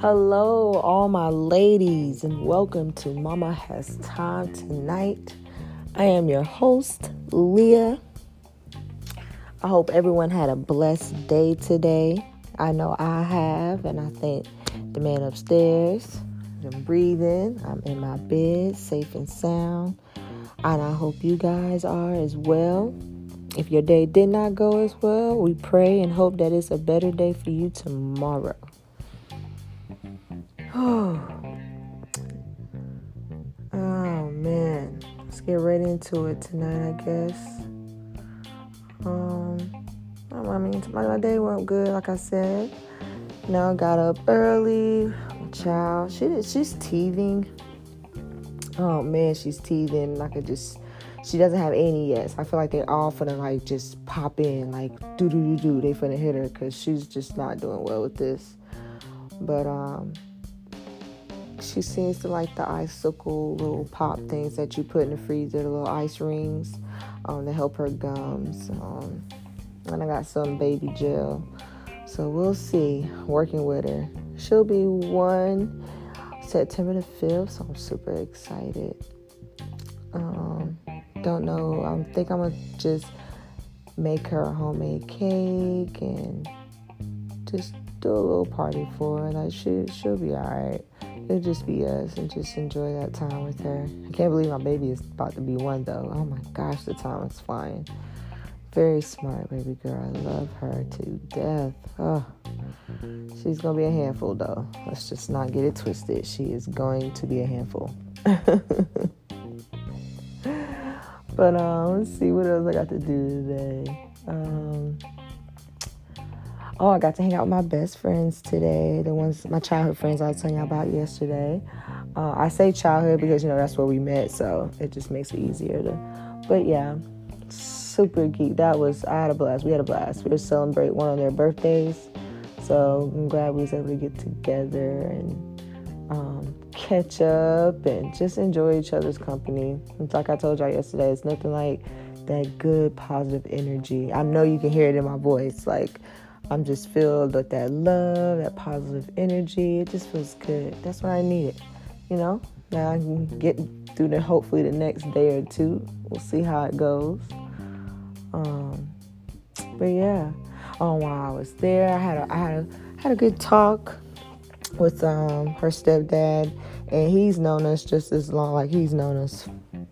Hello, all my ladies, and welcome to Mama Has Time Tonight. I am your host, Leah. I hope everyone had a blessed day today. I know I have, and I think the man upstairs. I'm breathing. I'm in my bed, safe and sound. And I hope you guys are as well. If your day did not go as well, we pray and hope that it's a better day for you tomorrow. Oh, man. Let's get right into it tonight, I guess. Um, I mean, my, day went good, like I said. You know, got up early. Child, she she's teething. Oh man, she's teething. I could just, she doesn't have any yet. So I feel like they're all finna like just pop in, like do do do do. They finna hit her because she's just not doing well with this. But um, she seems to like the icicle little pop things that you put in the freezer, the little ice rings um, to help her gums. Um, and I got some baby gel. So we'll see. Working with her. She'll be one September the 5th, so I'm super excited. Um, don't know. I think I'm gonna just make her a homemade cake and just do a little party for her. Like she she'll be alright it'll just be us and just enjoy that time with her. I can't believe my baby is about to be one though. Oh my gosh, the time is flying. Very smart baby girl. I love her to death. Oh, she's gonna be a handful though. Let's just not get it twisted. She is going to be a handful. but um, let's see what else I got to do today. Um, Oh, I got to hang out with my best friends today. The ones, my childhood friends I was telling you about yesterday. Uh, I say childhood because, you know, that's where we met, so it just makes it easier to. But yeah, super geek. That was, I had a blast. We had a blast. We were celebrating one of their birthdays. So I'm glad we was able to get together and um, catch up and just enjoy each other's company. It's like I told y'all yesterday, it's nothing like that good positive energy. I know you can hear it in my voice. Like, I'm just filled with that love, that positive energy. It just feels good. That's what I needed, you know. Now I can get through the hopefully the next day or two. We'll see how it goes. Um, but yeah. Oh, while I was there, I had a, I had a, had a good talk with um, her stepdad, and he's known us just as long. Like he's known us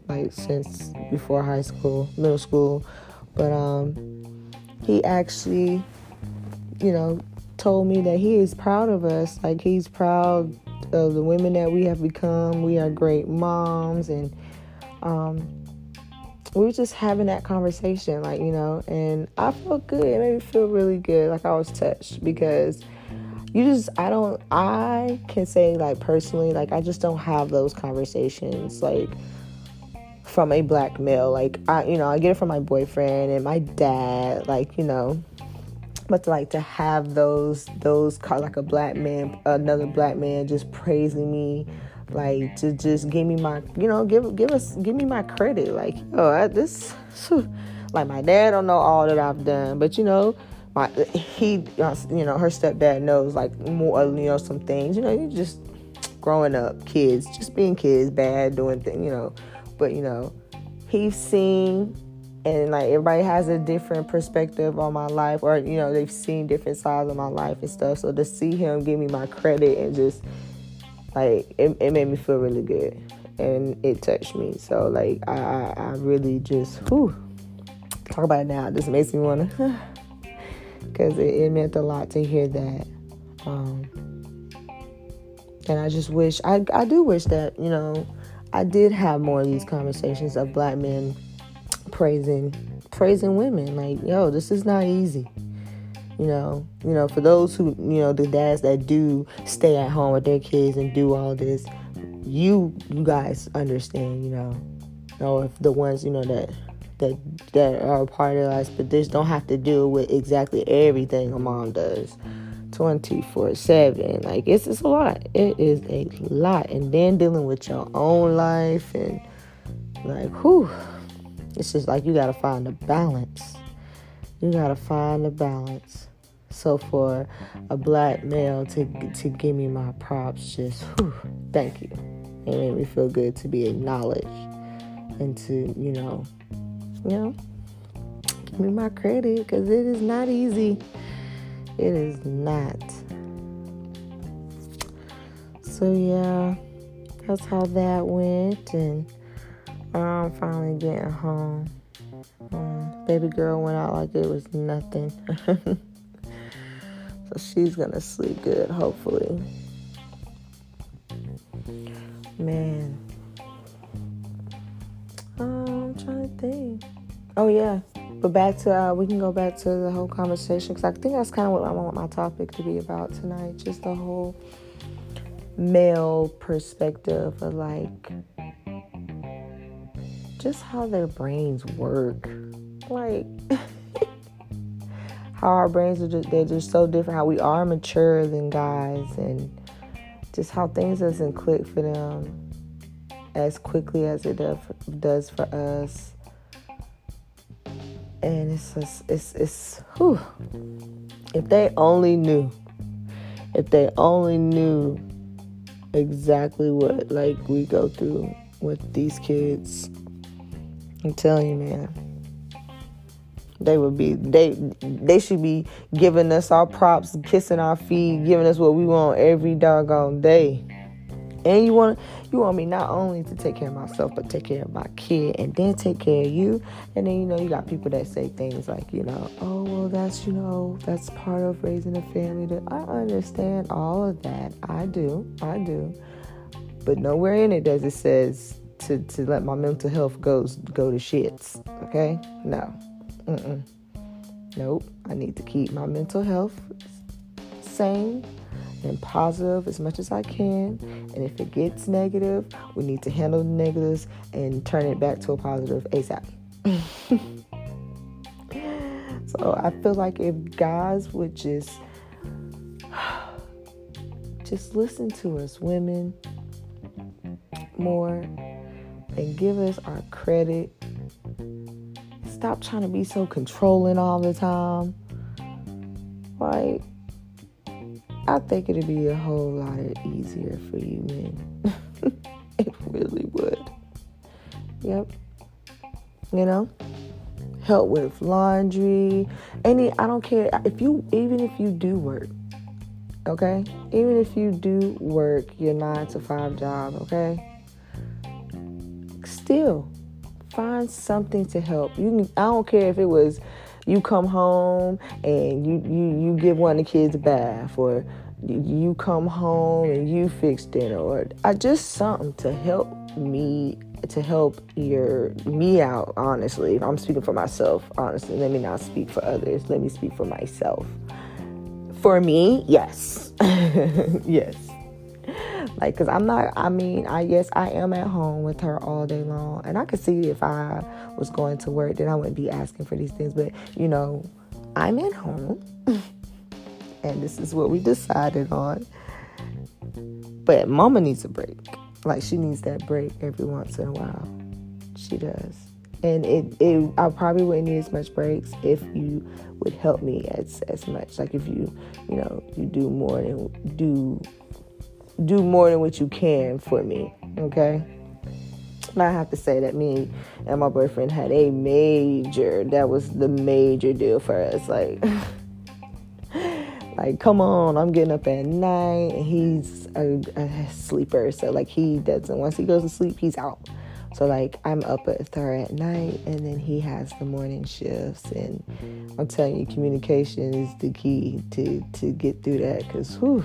like since before high school, middle school. But um, he actually you know, told me that he is proud of us. Like he's proud of the women that we have become. We are great moms, and um, we were just having that conversation, like you know, and I felt good. It made me feel really good. Like I was touched because you just I don't I can say like personally like I just don't have those conversations like from a black male. Like I you know I get it from my boyfriend and my dad like you know. But to, like to have those those like a black man another black man just praising me like to just give me my you know give give us give me my credit. Like oh I, this like my dad don't know all that I've done. But you know my he uh, you know her stepdad knows like more you know some things. You know you just growing up kids just being kids bad doing things you know. But you know he's seen and like everybody has a different perspective on my life or you know they've seen different sides of my life and stuff. So to see him give me my credit and just like it, it made me feel really good. And it touched me. So like i i, I really just whew, talk about it now. Just makes me want to because it, it, meant a lot to hear that. Um and i just wish i i do wish that you know i did have more of these conversations of black men praising praising women. Like yo this is not easy. You know you know for those who you know the dads that do stay at home with their kids and do all this you you guys understand you know. Or if the ones you know that that that are a part of us but this don't have to deal with exactly everything a mom does 24 7 like it's, it's a lot it is a lot and then dealing with your own life and like whew it's just like you got to find a balance. You gotta find a balance. So for a black male to to give me my props, just whew, thank you. It made me feel good to be acknowledged and to you know, you know, give me my credit because it is not easy. It is not. So yeah, that's how that went, and I'm finally getting home. Um, baby girl went out like it was nothing. so she's gonna sleep good, hopefully. Man. Oh, yeah. But back to, uh, we can go back to the whole conversation because I think that's kind of what I want my topic to be about tonight. Just the whole male perspective of like, just how their brains work. Like, how our brains are just, they're just so different, how we are mature than guys, and just how things doesn't click for them as quickly as it does for us. And it's just, it's, it's, whew. If they only knew, if they only knew exactly what like we go through with these kids I'm telling you, man. They would be they they should be giving us our props, kissing our feet, giving us what we want every doggone day. And you want you want me not only to take care of myself, but take care of my kid, and then take care of you. And then you know you got people that say things like you know, oh well, that's you know that's part of raising a family. That I understand all of that. I do, I do. But nowhere in it does it says to, to let my mental health goes go to shits. Okay? No. Mm-mm. Nope. I need to keep my mental health sane and positive as much as I can. And if it gets negative, we need to handle the negatives and turn it back to a positive ASAP. so I feel like if guys would just just listen to us women more and give us our credit. Stop trying to be so controlling all the time. Like, I think it'd be a whole lot easier for you men. it really would. Yep. You know? Help with laundry. Any I don't care if you even if you do work. Okay? Even if you do work your 9 to 5 job, okay? still find something to help. You can, I don't care if it was you come home and you you you give one of the kids a bath or you come home and you fix dinner or I just something to help me to help your me out honestly. I'm speaking for myself honestly let me not speak for others. Let me speak for myself. For me yes. Yes like, cause I'm not. I mean, I yes, I am at home with her all day long, and I could see if I was going to work, then I wouldn't be asking for these things. But you know, I'm at home, and this is what we decided on. But Mama needs a break. Like she needs that break every once in a while. She does. And it, it I probably wouldn't need as much breaks if you would help me as as much. Like if you, you know, you do more than do do more than what you can for me, okay? And I have to say that me and my boyfriend had a major, that was the major deal for us. Like, like come on, I'm getting up at night and he's a, a sleeper. So, like, he doesn't, once he goes to sleep, he's out. So like I'm up with her at night and then he has the morning shifts and I'm telling you communication is the key to to get through that cuz whew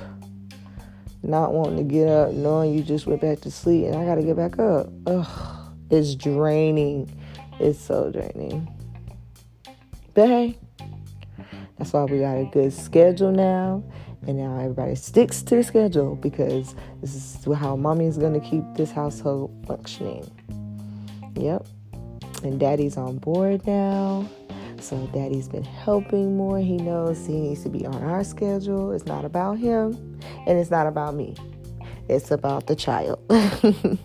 not wanting to get up, knowing you just went back to sleep and I got to get back up. Ugh, it's draining. It's so draining. But hey, that's why we got a good schedule now. And now everybody sticks to the schedule because this is how mommy is going to keep this household functioning. Yep. And daddy's on board now. So daddy's been helping more. He knows he needs to be on our schedule. It's not about him and it's not about me. It's about the child. so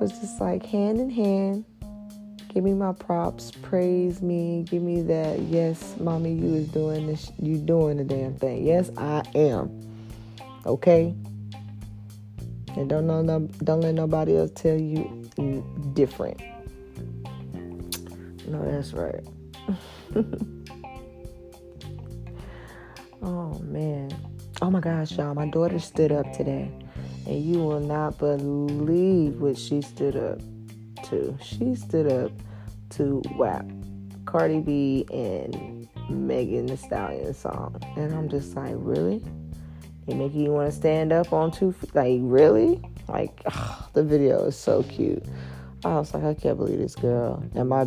it's just like hand in hand, Give me my props. Praise me. Give me that. Yes, mommy, you is doing this. You doing the damn thing. Yes, I am. Okay. And don't know, don't let nobody else tell you different. No, that's right. oh man. Oh my gosh, y'all. My daughter stood up today. And you will not believe what she stood up to. She stood up to WAP, Cardi B, and Megan Thee Stallion song. And I'm just like, really? It making you want to stand up on two feet? Like, really? Like, ugh, the video is so cute. I was like, I can't believe this girl. And my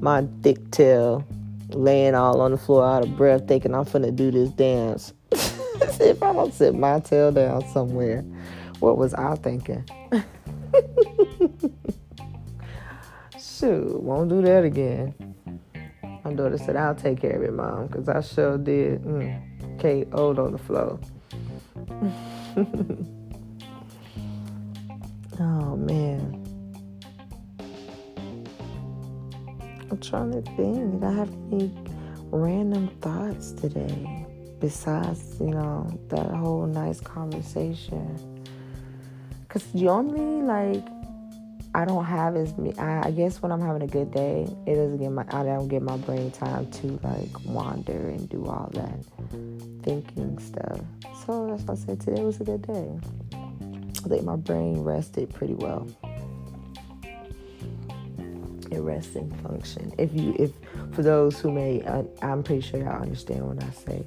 my thick tail laying all on the floor out of breath, thinking I'm finna do this dance. if I don't sit my tail down somewhere, what was I thinking? Shoot, won't do that again. My daughter said, I'll take care of it, mom, because I sure did. Mm. Old on the floor. oh, man. I'm trying to think. I have any random thoughts today besides, you know, that whole nice conversation? Because normally, like, I don't have as me. I, I, guess when I'm having a good day, it doesn't get my. I don't get my brain time to like wander and do all that thinking stuff. So that's why I said today was a good day. I think my brain rested pretty well. And function. If you, if for those who may, I, I'm pretty sure y'all understand when I say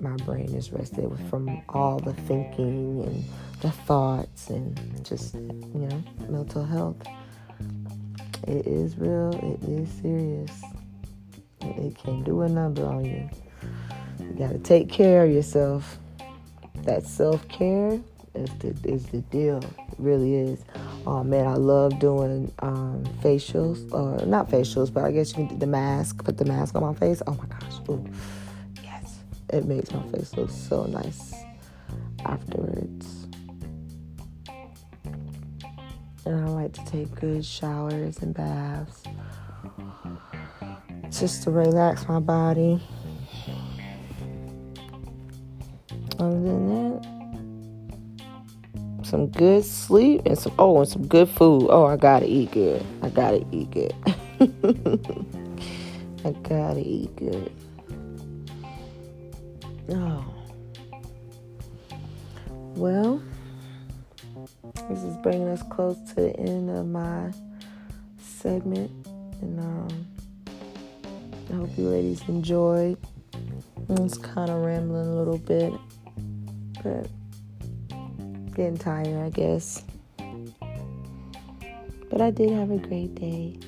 my brain is rested from all the thinking and the thoughts and just you know mental health. It is real it is serious. It can do a number on you. You got to take care of yourself. That self-care is the, is the deal. It really is oh man i love doing um, facials or not facials but i guess you can do the mask put the mask on my face oh my gosh Ooh. yes it makes my face look so nice afterwards and I like to take good showers and baths just to relax my body. Other than that, some good sleep and some oh and some good food. Oh, I gotta eat good. I gotta eat good. I gotta eat good. Oh. Well. This is bringing us close to the end of my segment. And um, I hope you ladies enjoyed. It's kind of rambling a little bit, but getting tired, I guess. But I did have a great day.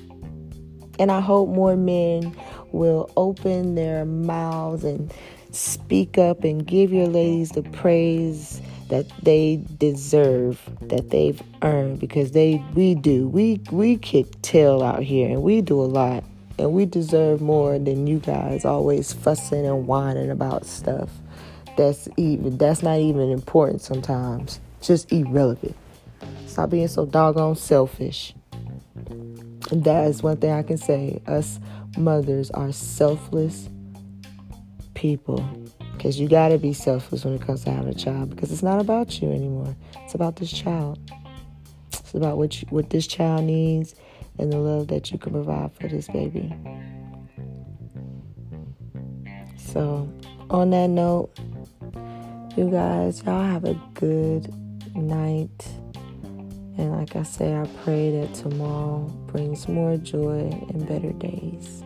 And I hope more men will open their mouths and speak up and give your ladies the praise that they deserve, that they've earned because they we do. We we kick tail out here and we do a lot. And we deserve more than you guys always fussing and whining about stuff. That's even that's not even important sometimes. Just irrelevant. Stop being so doggone selfish. And that is one thing I can say. Us mothers are selfless people. Because you got to be selfless when it comes to having a child because it's not about you anymore. It's about this child. It's about what, you, what this child needs and the love that you can provide for this baby. So, on that note, you guys, y'all have a good night. And like I say, I pray that tomorrow brings more joy and better days.